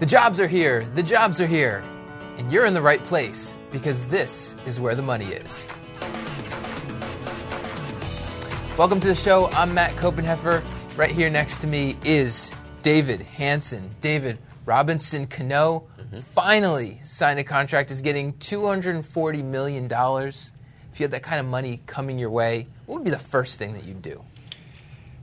The jobs are here, the jobs are here, and you're in the right place because this is where the money is. Welcome to the show. I'm Matt Koppenheffer. Right here next to me is David Hanson. David Robinson Cano mm-hmm. finally signed a contract, is getting $240 million. If you had that kind of money coming your way, what would be the first thing that you'd do?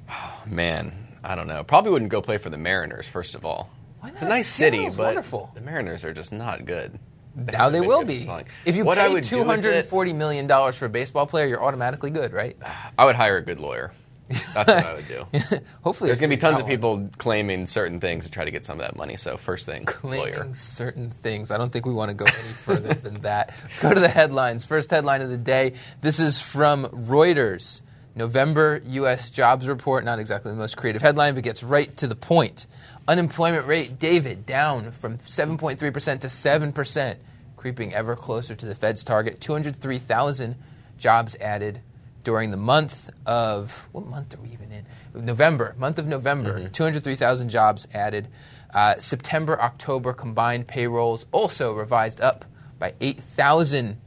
Oh, Man, I don't know. Probably wouldn't go play for the Mariners, first of all. Why It's a not? nice city, Seattle's but wonderful. the Mariners are just not good. Now they will be. If you What I pay would do two with hundred and it- forty million dollars for a baseball player, you're automatically good, right? I would hire a good lawyer. That's what I would do. Hopefully, There's going to be tons not of people claiming certain things to try to get some of that money. So first thing, lawyer. claiming certain things. I don't think we want to go any further than that. Let's go to the headlines. First headline of the day. This is from Reuters. November U.S. jobs report. Not exactly the most creative headline, but gets right to the point. Unemployment rate, David, down from 7.3% to 7%, creeping ever closer to the Fed's target. 203,000 jobs added during the month of what month are we even in? November, month of November. 203,000 jobs added. Uh, September, October combined payrolls also revised up by 8,000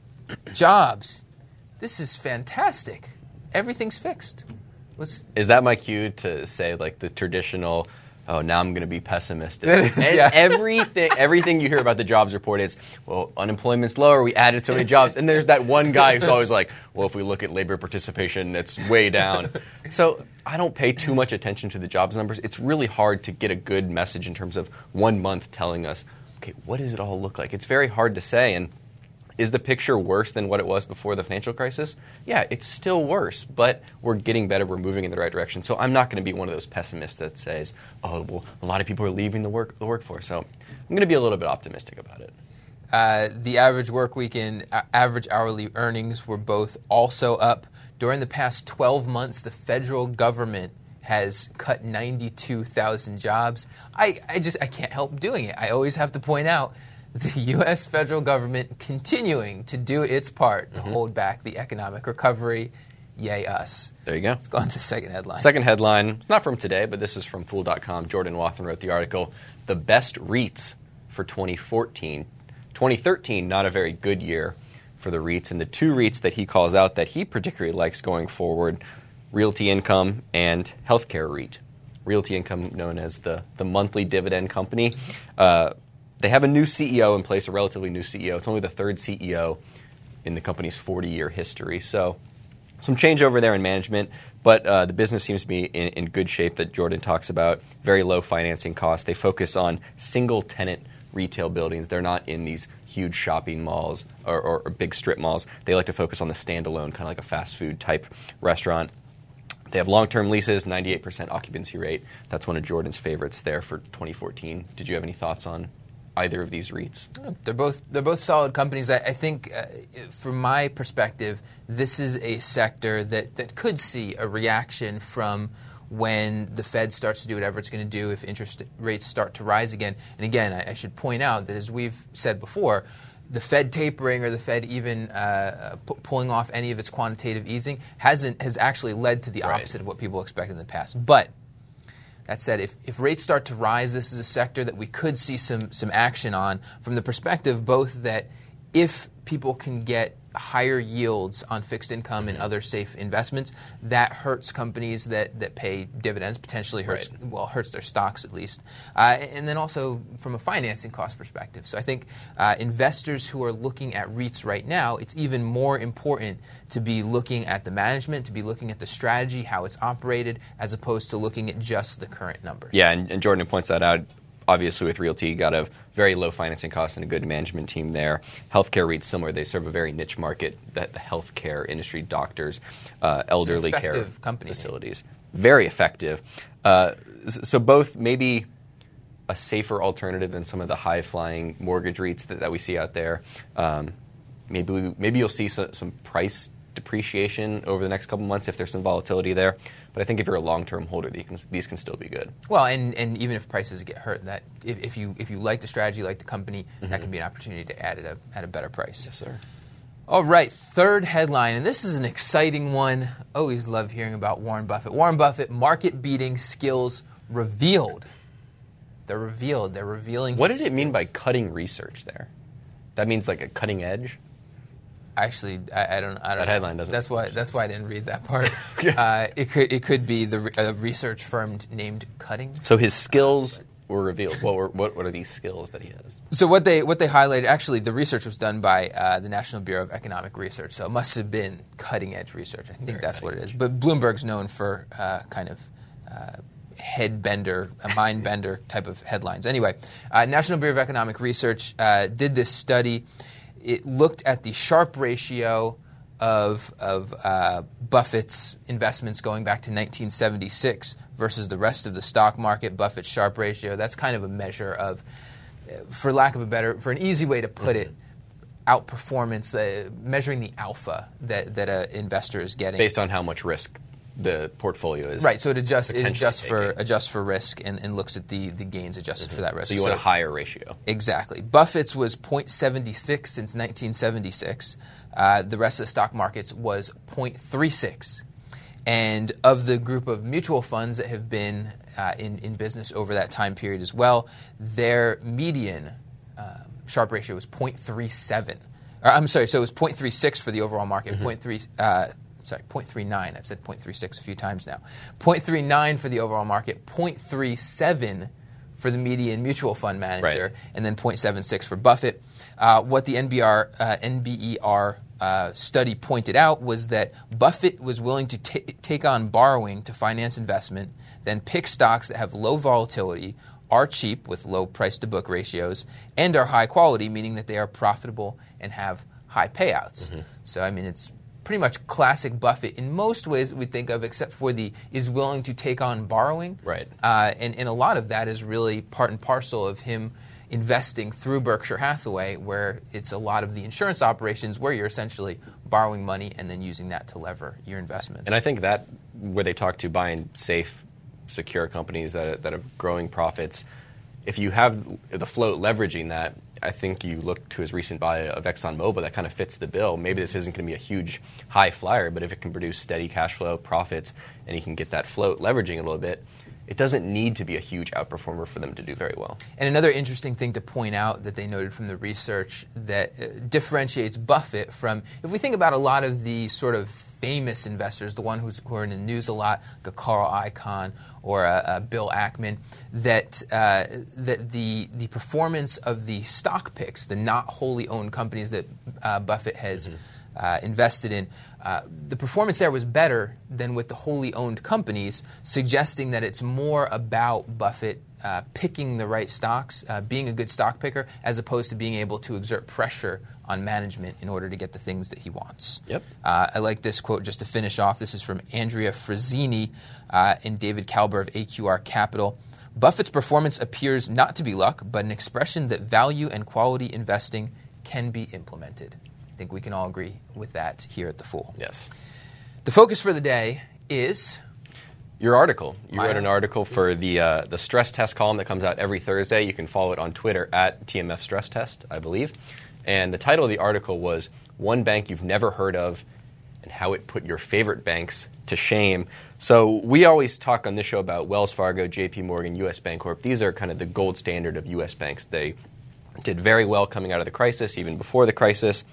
jobs. This is fantastic. Everything's fixed. What's Is that my cue to say like the traditional? Oh, now I'm going to be pessimistic. and Yeah. everything, everything you hear about the jobs report is, well, unemployment's lower. We added so many jobs, and there's that one guy who's always like, well, if we look at labor participation, it's way down. So I don't pay too much attention to the jobs numbers. It's really hard to get a good message in terms of one month telling us, okay, what does it all look like? It's very hard to say, and is the picture worse than what it was before the financial crisis? Yeah, it's still worse, but we're getting better. We're moving in the right direction. So I'm not going to be one of those pessimists that says, "Oh, well, a lot of people are leaving the work the workforce." So I'm going to be a little bit optimistic about it. Uh, the average work week and uh, average hourly earnings were both also up. During the past 12 months, the federal government has cut 92,000 jobs. I, I just I can't help doing it. I always have to point out the U.S. federal government continuing to do its part to hold back the economic recovery. Yay us. There you go. Let's go on to the second headline. Second headline, not from today, but this is from Fool.com. Jordan Wathen wrote the article, "The Best REITs for 2014." 2013, not a very good year for the REITs, and the two REITs that he calls out that he particularly likes going forward: Realty Income and Healthcare REIT. Realty Income, known as the the monthly dividend company, uh, they have a new CEO in place, a relatively new CEO. It's only the third CEO in the company's 40 year history. So some change over there in management, but uh, the business seems to be in, in good shape that Jordan talks about. Very low financing costs. They focus on single tenant retail buildings. They're not in these huge shopping malls or, or, or big strip malls. They like to focus on the standalone, kind of like a fast food type restaurant. They have long term leases, 98% occupancy rate. That's one of Jordan's favorites there for 2014. Did you have any thoughts on either of these REITs? They're both they're both solid companies. I, I think, uh, from my perspective, this is a sector that, that could see a reaction from when the Fed starts to do whatever it's going to do if interest rates start to rise again. And again, I, I should point out that as we've said before. The Fed tapering or the Fed even uh, pu- pulling off any of its quantitative easing hasn't has actually led to the Right. opposite of what people expected in the past. But that said, if, if rates start to rise, this is a sector that we could see some, some action on from the perspective both that if people can get higher yields on fixed income and other safe investments, that hurts companies that, that pay dividends, potentially hurts Right. well hurts their stocks at least, uh, and then also from a financing cost perspective. So I think uh, investors who are looking at REITs right now, it's even more important to be looking at the management, to be looking at the strategy, how it's operated, as opposed to looking at just the current numbers. Yeah, and, and Jordan points that out. Obviously, with Realty, you got a very low financing cost and a good management team there. Healthcare REITs similar; they serve a very niche market, that the healthcare industry, doctors, uh, elderly care company facilities, very effective. Uh, so both maybe a safer alternative than some of the high flying mortgage REITs that, that we see out there. Um, maybe we, maybe you'll see some, some price depreciation over the next couple months if there's some volatility there. But I think if you're a long term holder, these can, these can still be good. Well, and, and even if prices get hurt, that if, if you if you like the strategy, like the company, that mm-hmm. can be an opportunity to add at a at a better price. Yes, sir. All right, third headline, and this is an exciting one. Always love hearing about Warren Buffett. Warren Buffett, market beating skills revealed. They're revealed. They're revealing. What did it mean by cutting research there? That means like a cutting edge. Actually, I, I don't. I don't. That know. headline doesn't That's why. much That's why I didn't read that part. Okay. uh, it could. It could be the a research firm named Cutting. So his skills were revealed. What were what, what are these skills that he has? So what they what they highlighted actually the research was done by uh, the National Bureau of Economic Research. So it must have been cutting edge research. I think Very that's what it is. But Bloomberg's known for uh, kind of. Uh, Head bender, a mind bender type of headlines. Anyway, uh, National Bureau of Economic Research uh, did this study. It looked at the Sharpe ratio of, of uh, Buffett's investments going back to 1976 versus the rest of the stock market. Buffett's Sharpe ratio. That's kind of a measure of, uh, for lack of a better, for an easy way to put it, outperformance, uh, measuring the alpha that, that an investor is getting. Based on how much risk the portfolio is. Right, so it adjusts, it adjusts for adjusts for risk and, and looks at the, the gains adjusted for that risk. So you want a higher ratio. Exactly. Buffett's was 0.76 since 1976. Uh, the rest of the stock markets was 0.36. And of the group of mutual funds that have been uh, in, in business over that time period as well, their median um, Sharpe ratio was 0.37. Or, I'm sorry, so it was 0.36 for the overall market, 0.3, uh, sorry, 0.39. I've said 0.36 a few times now. 0.39 for the overall market, 0.37 for the median mutual fund manager, Right. and then 0.76 for Buffett. Uh, what the NBR, uh, NBER uh, study pointed out was that Buffett was willing to ta take on borrowing to finance investment, then pick stocks that have low volatility, are cheap with low price to book ratios, and are high quality, meaning that they are profitable and have high payouts. So, I mean, it's pretty much classic Buffett in most ways that we think of, except for the is willing to take on borrowing. Right. Uh, and, and a lot of that is really part and parcel of him investing through Berkshire Hathaway, where it's a lot of the insurance operations where you're essentially borrowing money and then using that to lever your investments. And I think that where they talk to buying safe, secure companies that that have growing profits, if you have the float leveraging that, I think you look to his recent buy of ExxonMobil that kind of fits the bill. Maybe this isn't going to be a huge high flyer, but if it can produce steady cash flow profits and he can get that float leveraging a little bit, it doesn't need to be a huge outperformer for them to do very well. And another interesting thing to point out that they noted from the research that uh, differentiates Buffett from, if we think about a lot of the sort of famous investors, the one who's, who are in the news a lot, like a Carl Icahn or a, a Bill Ackman, that uh, that the the performance of the stock picks, the not wholly owned companies that uh, Buffett has. Uh, invested in, uh, the performance there was better than with the wholly owned companies, suggesting that it's more about Buffett uh, picking the right stocks, uh, being a good stock picker, as opposed to being able to exert pressure on management in order to get the things that he wants. Yep. Uh, I like this quote just to finish off. This is from Andrea Frazzini uh, and David Kabiller of AQR Capital. Buffett's performance appears not to be luck, but an expression that value and quality investing can be implemented. I think we can all agree with that here at The Fool. Yes. The focus for the day is Your article. You My wrote an article for the uh, the stress test column that comes out every Thursday. You can follow it on Twitter at TMF Stress Test, I believe. And the title of the article was "One Bank You've Never Heard of and How It Put Your Favorite Banks to Shame." So we always talk on this show about Wells Fargo, J.P. Morgan, U.S. Bancorp. These are kind of the gold standard of U.S. banks. They did very well coming out of the crisis, even before the crisis.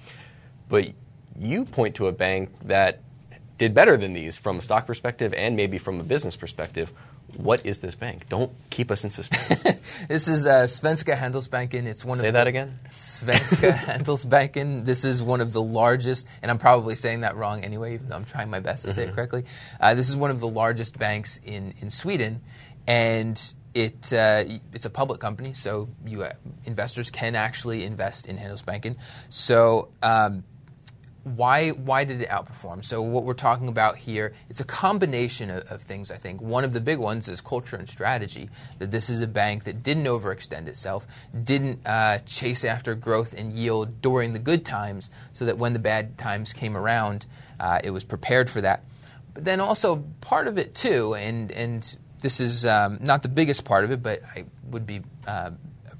But you point to a bank that did better than these from a stock perspective and maybe from a business perspective. What is this bank? Don't keep us in suspense. this is uh, Svenska Handelsbanken. It's one Say of that the- again. Svenska Handelsbanken. This is one of the largest, and I'm probably saying that wrong anyway, even though I'm trying my best to say it correctly. Uh, this is one of the largest banks in, in Sweden, and it uh, it's a public company, so you uh, investors can actually invest in Handelsbanken. So. Um, why why did it outperform? So what we're talking about here, it's a combination of, of things. I think one of the big ones is culture and strategy. That this is a bank that didn't overextend itself, didn't uh, chase after growth and yield during the good times, so that when the bad times came around, uh, it was prepared for that. But then also part of it too, and and this is um, not the biggest part of it, but I would be uh,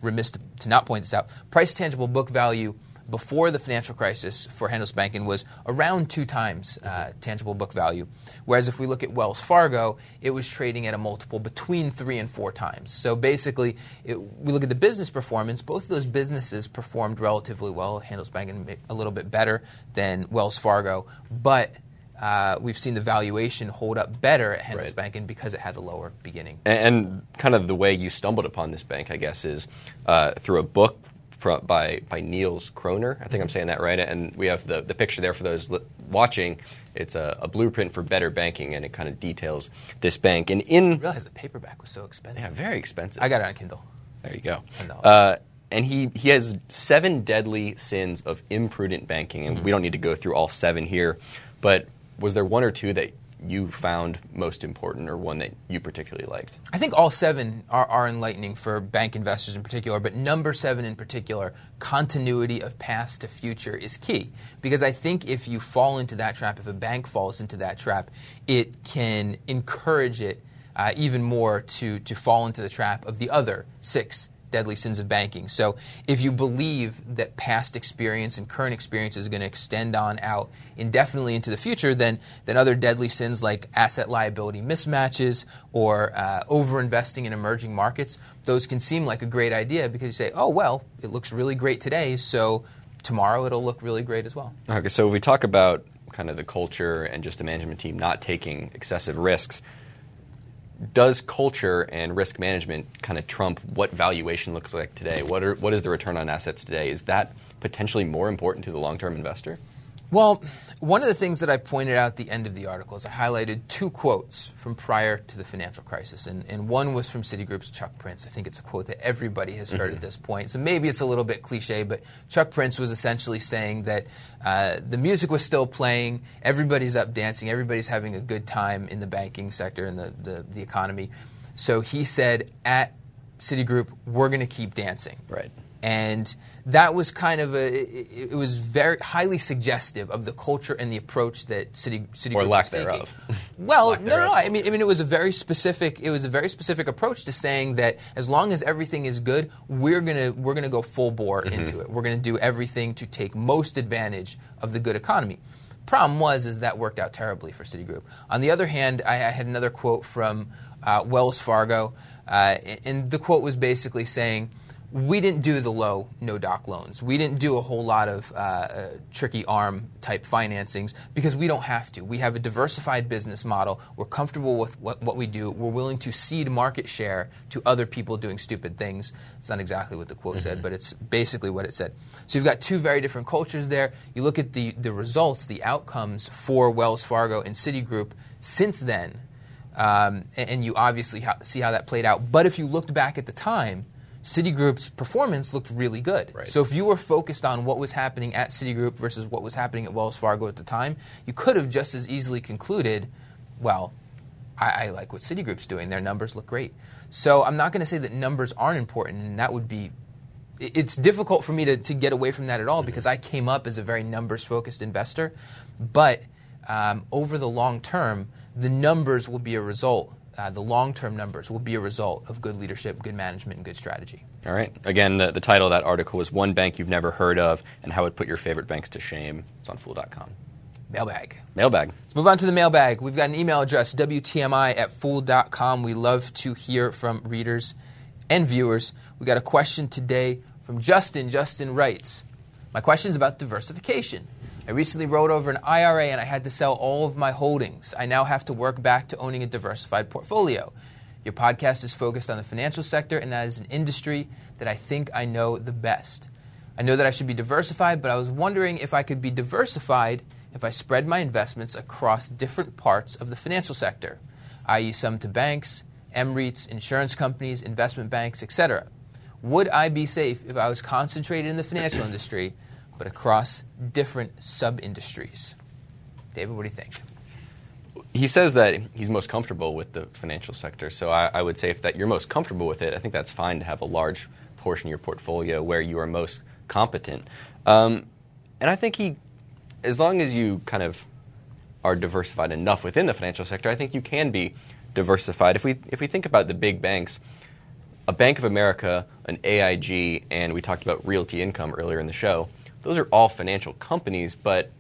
remiss to, to not point this out. Price tangible book value before the financial crisis for Handelsbanken was around two times uh, tangible book value. Whereas if we look at Wells Fargo, it was trading at a multiple between three and four times. So basically, it, we look at the business performance, both of those businesses performed relatively well. Handelsbanken a little bit better than Wells Fargo, but uh, we've seen the valuation hold up better at Handelsbanken right. because it had a lower beginning. And, and, kind of the way you stumbled upon this bank, I guess, is uh, through a book from, by by Niels Kroner. I think I'm saying that right. And we have the, the picture there for those li- watching. It's a, a, blueprint for better banking, and it kind of details this bank. And in I realized the paperback was so expensive. Yeah, very expensive. I got it on Kindle. There you go. Uh, and he, he has seven deadly sins of imprudent banking, and mm-hmm. we don't need to go through all seven here. But was there one or two that you found most important or one that you particularly liked? I think all seven are, are, enlightening for bank investors in particular, but number seven in particular, continuity of past to future is key. Because I think if you fall into that trap, if a bank falls into that trap, it can encourage it uh, even more to, to fall into the trap of the other six deadly sins of banking. So if you believe that past experience and current experience is going to extend on out indefinitely into the future, then, then other deadly sins like asset liability mismatches or uh, overinvesting in emerging markets, those can seem like a great idea because you say, oh, well, it looks really great today, so tomorrow it'll look really great as well. Okay, so if we talk about kind of the culture and just the management team not taking excessive risks, does culture and risk management kind of trump what valuation looks like today? What, are, what is the return on assets today? Is that potentially more important to the long term investor? Well, one of the things that I pointed out at the end of the article is I highlighted two quotes from prior to the financial crisis. And, and one was from Citigroup's Chuck Prince. I think it's a quote that everybody has heard mm-hmm. at this point. So maybe it's a little bit cliche, but Chuck Prince was essentially saying that uh, the music was still playing, everybody's up dancing, everybody's having a good time in the banking sector and the, the, the economy. So he said at Citigroup, we're going to keep dancing. Right and that was kind of a it, it, was very highly suggestive of the culture and the approach that Citi Citi or lack thereof. Well, lack no, thereof. no, I mean, I mean, it was a very specific. It was a very specific approach to saying that as long as everything is good, we're gonna we're gonna go full bore mm-hmm. into it. We're gonna do everything to take most advantage of the good economy. Problem was is that worked out terribly for Citigroup. On the other hand, I, I had another quote from uh, Wells Fargo, uh, and the quote was basically saying we didn't do the low no doc loans. We didn't do a whole lot of uh, uh, tricky arm type financings because we don't have to. We have a diversified business model. We're comfortable with what, what we do. We're willing to cede market share to other people doing stupid things. It's not exactly what the quote mm-hmm. said, but it's basically what it said. So you've got two very different cultures there. You look at the, the results, the outcomes for Wells Fargo and Citigroup since then, um, and, and, you obviously ha- see how that played out. But if you looked back at the time, Citigroup's performance looked really good. Right. So if you were focused on what was happening at Citigroup versus what was happening at Wells Fargo at the time, you could have just as easily concluded, well, I, I like what Citigroup's doing. Their numbers look great. So I'm not going to say that numbers aren't important, and that would be. It's difficult for me to, to get away from that at all mm-hmm. because I came up as a very numbers focused investor. But um, over the long term, the numbers will be a result uh, the long term numbers will be a result of good leadership, good management, and good strategy. All right. Again, the, the title of that article was One Bank You've Never Heard of and How It Put Your Favorite Banks to Shame. It's on Fool.com. Mailbag. Mailbag. Let's move on to the mailbag. We've got an email address, WTMI at Fool.com. We love to hear from readers and viewers. We got a question today from Justin. Justin writes My question is about diversification. I recently rolled over an IRA and I had to sell all of my holdings. I now have to work back to owning a diversified portfolio. Your podcast is focused on the financial sector, and that is an industry that I think I know the best. I know that I should be diversified, but I was wondering if I could be diversified if I spread my investments across different parts of the financial sector, i.e., some to banks, MREITs, insurance companies, investment banks, etc. Would I be safe if I was concentrated in the financial industry? But across different sub industries. David, what do you think? He says that he's most comfortable with the financial sector. So I, I, would say if that you're most comfortable with it, I think that's fine to have a large portion of your portfolio where you are most competent. Um, and I think he, as long as you kind of are diversified enough within the financial sector, I think you can be diversified. If we if we think about the big banks, a Bank of America, an AIG, and we talked about Realty Income earlier in the show those are all financial companies, but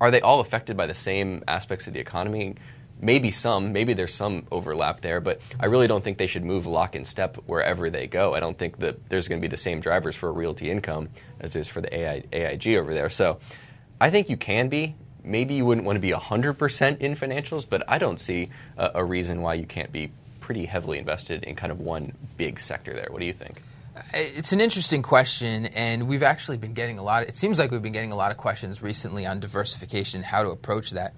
are they all affected by the same aspects of the economy? Maybe some, maybe there's some overlap there, but I really don't think they should move lock in step wherever they go. I don't think that there's going to be the same drivers for realty income as is for the AI, AIG over there. So I think you can be. Maybe you wouldn't want to be 100% in financials, but I don't see a, a reason why you can't be pretty heavily invested in kind of one big sector there. What do you think? It's an interesting question, and we've actually been getting a lot. Of, it seems like we've been getting a lot of questions recently on diversification how to approach that.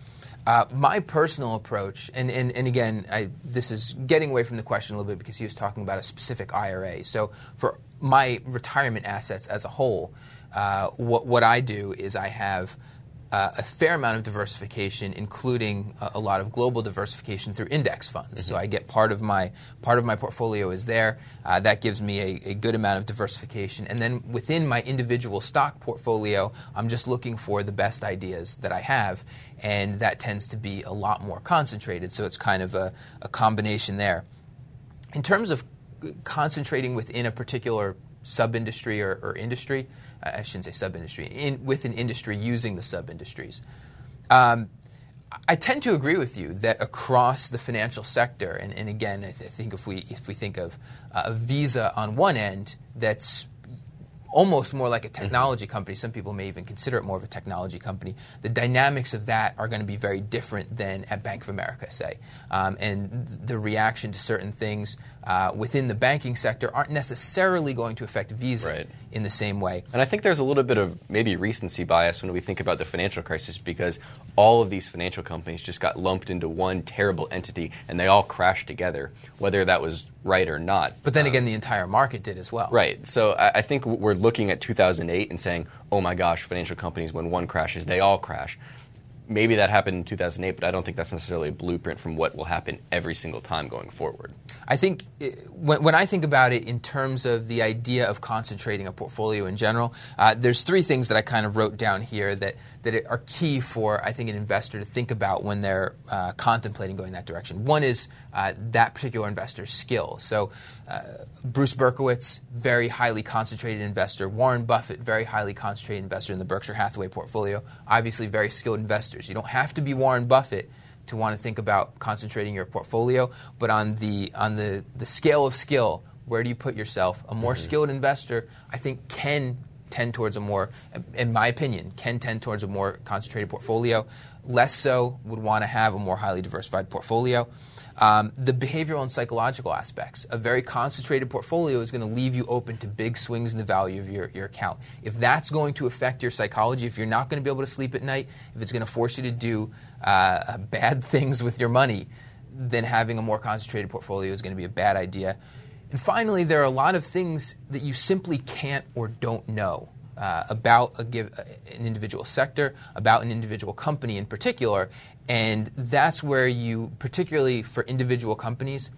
Uh, my personal approach, and, and, and again, I, this is getting away from the question a little bit because he was talking about a specific IRA. So for my retirement assets as a whole, uh, what, what I do is I have uh, a fair amount of diversification, including a, a, lot of global diversification through index funds. Mm-hmm. So I get part of my part of my portfolio is there. Uh, that gives me a, a, good amount of diversification, and then within my individual stock portfolio, I'm just looking for the best ideas that I have, and that tends to be a lot more concentrated. So it's kind of a, a combination there. In terms of concentrating within a particular sub industry or, or industry. I shouldn't say sub industry, in, with an industry using the sub industries. Um, I tend to agree with you that across the financial sector, and, and again, I, th- I, think if we if we think of uh, a Visa on one end, that's almost more like a mm-hmm. technology mm-hmm. company. Some people may even consider it more of a technology company. The dynamics of that are going to be very different than at Bank of America, say. Um, and the reaction to certain things uh, within the banking sector aren't necessarily going to affect Visa right. in the same way. And I think there's a little bit of maybe recency bias when we think about the financial crisis because all of these financial companies just got lumped into one terrible entity and they all crashed together, whether that was right or not. But then um, again, the entire market did as well. Right. So I, I think we're looking at 2008 and saying, oh my gosh, financial companies, when one crashes, they all crash maybe that happened in 2008, but I don't think that's necessarily a blueprint from what will happen every single time going forward. I think it, when, when, I think about it in terms of the idea of concentrating a portfolio in general, uh, there's three things that I kind of wrote down here that, that are key for, I think, an investor to think about when they're uh, contemplating going that direction. One is uh, that particular investor's skill. So, uh, Bruce Berkowitz, very highly concentrated investor. Warren Buffett, very highly concentrated investor in the Berkshire Hathaway portfolio. Obviously, very skilled investors. You don't have to be Warren Buffett to want to think about concentrating your portfolio, but on the on the, the scale of skill, where do you put yourself? A more mm-hmm. skilled investor, I think, can tend towards a more, in my opinion, can tend towards a more concentrated portfolio. Less so would want to have a more highly diversified portfolio. Um, the behavioral and psychological aspects. A very concentrated portfolio is going to leave you open to big swings in the value of your, your account. If that's going to affect your psychology, if you're not going to be able to sleep at night, if it's going to force you to do uh, bad things with your money, then having a more concentrated portfolio is going to be a bad idea. And finally, there are a lot of things that you simply can't or don't know uh, about a give, uh, an individual sector, about an individual company in particular, and that's where you, particularly for individual companies,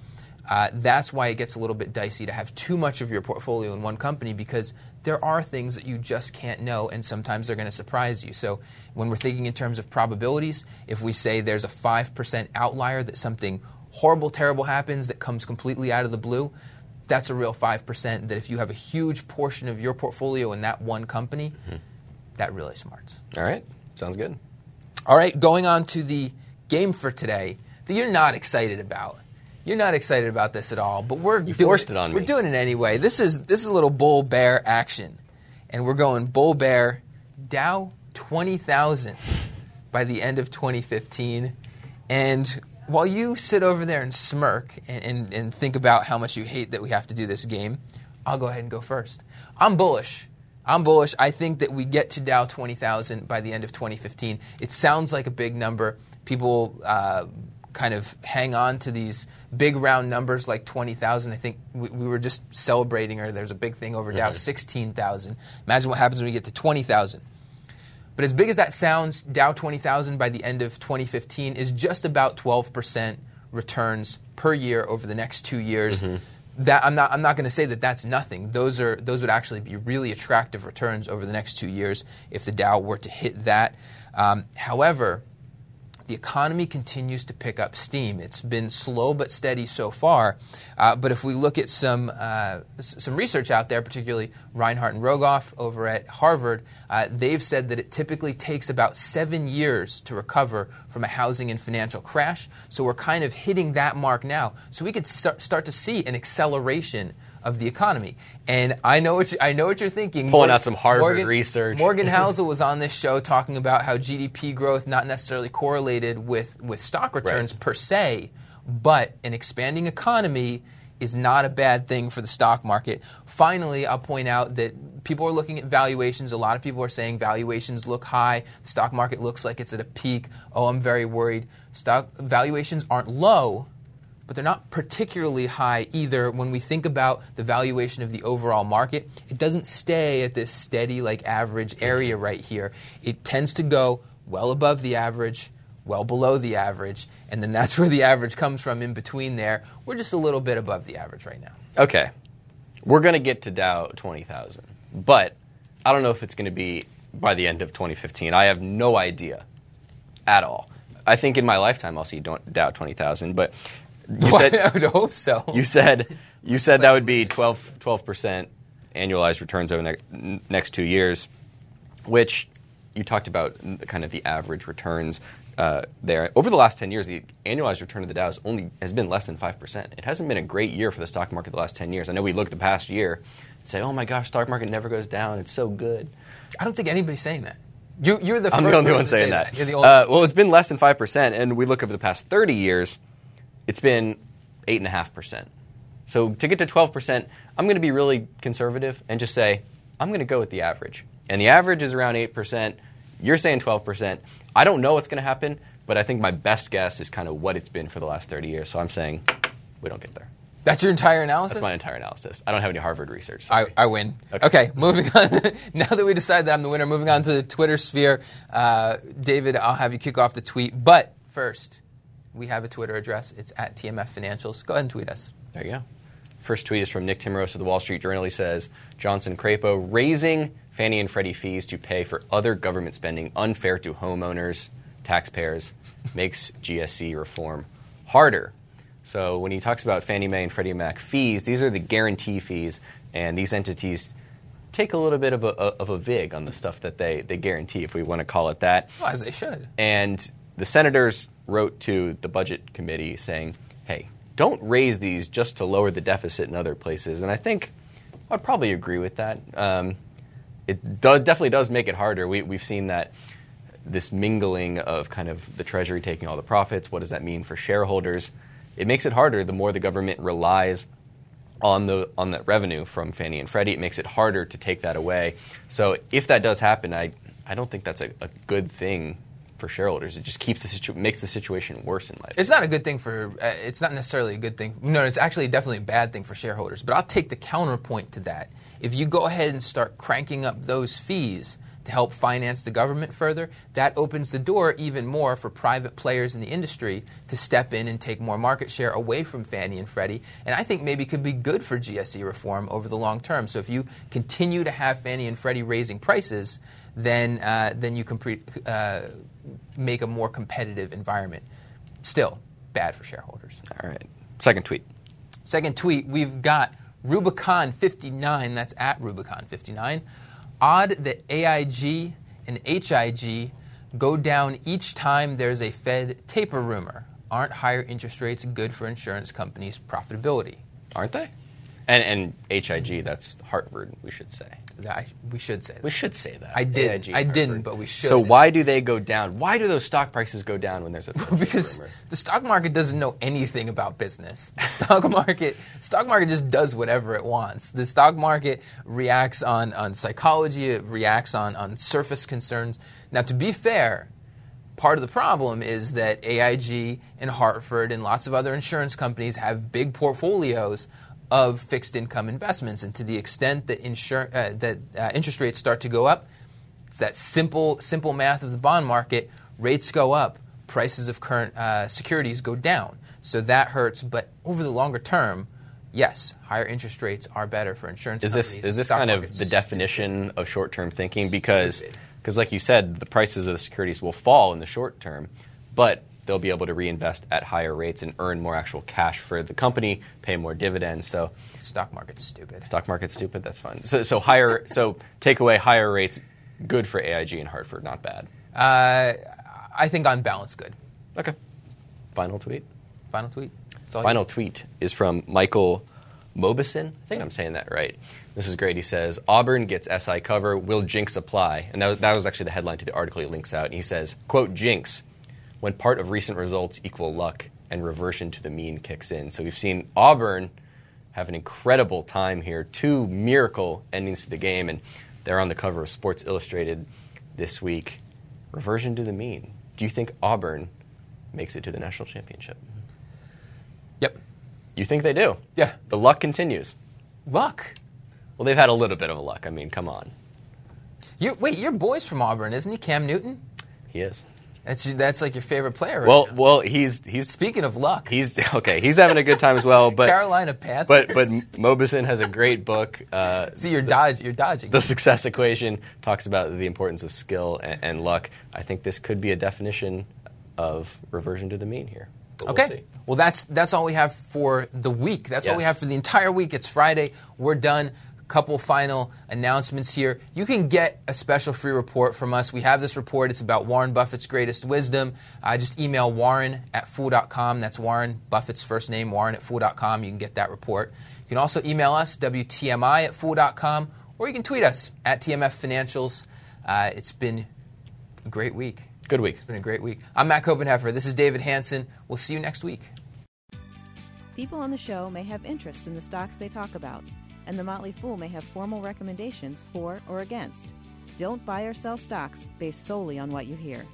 uh, that's why it gets a little bit dicey to have too much of your portfolio in one company because there are things that you just can't know, and sometimes they're going to surprise you. So, when we're thinking in terms of probabilities, if we say there's a 5% outlier that something horrible, terrible happens that comes completely out of the blue, that's a real 5%. That if you have a huge portion of your portfolio in that one company, mm-hmm. that really smarts. All right. Sounds good. All right. Going on to the game for today that you're not excited about. You're not excited about this at all, but we're you doing forced it on we're me. doing it anyway. This is this is a little bull bear action, and we're going bull bear Dow twenty thousand by the end of 2015, and while you sit over there and smirk and, and, and, think about how much you hate that we have to do this game, I'll go ahead and go first. I'm bullish. I'm bullish. I think that we get to Dow 20,000 by the end of 2015. It sounds like a big number. People uh, kind of hang on to these big round numbers like 20,000. I think we, we, were just celebrating, or there's a big thing over Dow, mm-hmm. 16,000. Imagine what happens when we get to 20,000. But as big as that sounds, Dow 20,000 by the end of 2015 is just about 12% returns per year over the next two years. Mm-hmm. That I'm not. I'm not going to say that that's nothing. Those are. Those would actually be really attractive returns over the next two years if the Dow were to hit that. Um, however, the economy continues to pick up steam. It's been slow but steady so far. Uh, but if we look at some uh, some research out there, particularly Reinhart and Rogoff over at Harvard, uh, they've said that it typically takes about seven years to recover from a housing and financial crash. So we're kind of hitting that mark now. So we could start, start to see an acceleration of the economy. And I know what you, I know what you're thinking. Pulling out some Harvard Morgan, research. Morgan Housel was on this show talking about how GDP growth not necessarily correlated with with stock returns Right. per se, but an expanding economy is not a bad thing for the stock market. Finally, I'll point out that people are looking at valuations. A lot of people are saying valuations look high. The stock market looks like it's at a peak. Oh, I'm very worried. Stock valuations aren't low, but they're not particularly high either when we think about the valuation of the overall market. It doesn't stay at this steady, like average area right here. It tends to go well above the average, well below the average, and then that's where the average comes from in between there. We're just a little bit above the average right now. Okay. We're going to get to Dow 20,000. But I don't know if it's going to be by the end of 2015. I have no idea at all. I think in my lifetime I'll see Dow Dow 20,000, but you said I would hope so. you said you said that would be 12 percent annualized returns over the ne- next two years, which you talked about kind of the average returns uh, there. Over the last 10 years, the annualized return of the Dow has only has been less than five percent. It hasn't been a great year for the stock market the last 10 years. I know we look at the past year and say, "Oh my gosh, stock market never goes down. It's so good." I don't think anybody's saying that. You, you're the I'm the only one saying say that. You're the only. Uh, well, it's been less than five percent, and we look over the past 30 years, it's been eight and a half percent. So to get to 12 percent, I'm going to be really conservative and just say I'm going to go with the average, and the average is around eight percent. You're saying 12 percent. I don't know what's going to happen, but I think my best guess is kind of what it's been for the last 30 years. So I'm saying we don't get there. That's your entire analysis. That's my entire analysis. I don't have any Harvard research. I. I win. Okay. Okay. moving on. now that we decided that I'm the winner, moving on to the Twitter sphere. Uh, David, I'll have you kick off the tweet. But first, we have a Twitter address. It's at TMF Financials. Go ahead and tweet us. There you go. First tweet is from Nick Timiraos of the Wall Street Journal. He says Johnson Crapo raising Fannie and Freddie fees to pay for other government spending unfair to homeowners, taxpayers, makes GSE reform harder. So when he talks about Fannie Mae and Freddie Mac fees, these are the guarantee fees, and these entities take a little bit of a, of a vig on the stuff that they, they guarantee, if we want to call it that. Well, as they should. And the senators wrote to the budget committee saying, hey, don't raise these just to lower the deficit in other places. And I think I'd probably agree with that. Um, it do, definitely does make it harder. We, we've seen that this mingling of kind of the Treasury taking all the profits. What does that mean for shareholders? It makes it harder the more the government relies on the on that revenue from Fannie and Freddie. It makes it harder to take that away. So if that does happen, I I don't think that's a, a good thing for shareholders. It just keeps the situ- makes the situation worse in life. It's not a good thing for. Uh, it's not necessarily a good thing. No, it's actually definitely a bad thing for shareholders. But I'll take the counterpoint to that. If you go ahead and start cranking up those fees to help finance the government further, that opens the door even more for private players in the industry to step in and take more market share away from Fannie and Freddie. And I think maybe could be good for GSE reform over the long term. So if you continue to have Fannie and Freddie raising prices, then uh, then you can pre- uh, make a more competitive environment. Still, bad for shareholders. All right. Second tweet. Second tweet, we've got Rubicon59, that's at Rubicon59. Odd that AIG and HIG go down each time there's a Fed taper rumor. Aren't higher interest rates good for insurance companies' profitability? Aren't they? And and HIG, that's Hartford, we should say. That, we should say that. We should say that. I. AIG, I didn't, but we should. So why do they go down? Why do those stock prices go down when there's a because rumor? the stock market doesn't know anything about business. The stock market, stock market just does whatever it wants. The stock market reacts on, on psychology. It reacts on, on surface concerns. Now, to be fair, part of the problem is that AIG and Hartford and lots of other insurance companies have big portfolios of fixed income investments, and to the extent that insur- uh, that uh, interest rates start to go up, it's that simple simple math of the bond market. Rates go up, prices of current uh, securities go down. So that hurts. But over the longer term, yes, higher interest rates are better for insurance Is this is this kind of the definition of short-term thinking? Because because like you said, the prices of the securities will fall in the short term, but they'll be able to reinvest at higher rates and earn more actual cash for the company, pay more dividends. So Stock market's stupid. stock market's stupid. That's fine. So, so higher. so take away higher rates. Good for AIG and Hartford. Not bad. Uh, I think on balance, good. Okay. Final tweet. Final tweet. That's all you- Final tweet is from Michael Mauboussin. I think I'm saying that right. This is great. He says Auburn gets SI cover. Will jinx apply? And that was, that was actually the headline to the article he links out. And he says, "quote Jinx, when part of recent results equal luck and reversion to the mean kicks in." So we've seen Auburn have an incredible time here. Two miracle endings to the game, and they're on the cover of Sports Illustrated this week. Reversion to the mean. Do you think Auburn makes it to the national championship? Yep. You think they do? Yeah. The luck continues. Luck. Well, they've had a little bit of a luck. I mean, come on. You wait. Your boy's from Auburn, isn't he? Cam Newton. He is. That's that's like your favorite player. Right Well, now. well, he's he's speaking of luck, he's okay. He's having a good time as well. But Carolina Panthers. but but Mauboussin has a great book. Uh, see, you're dodge. You're dodging. the success equation talks about the importance of skill and, and luck. I think this could be a definition of reversion to the mean here. But Okay. Well, that's that's all we have for the week. That's all we have for the entire week. It's Friday. We're done. Couple final announcements here. You can get a special free report from us. We have this report. It's about Warren Buffett's greatest wisdom. Uh, just email Warren at fool.com. That's Warren Buffett's first name, Warren at fool.com. You can get that report. You can also email us, WTMI at fool.com, or you can tweet us at TMF Financials. Uh, it's been a great week. Good week. It's been a great week. I'm Matt Koppenheffer. This is David Hanson. We'll see you next week. People on the show may have interest in the stocks they talk about, and the Motley Fool may have formal recommendations for or against. Don't buy or sell stocks based solely on what you hear.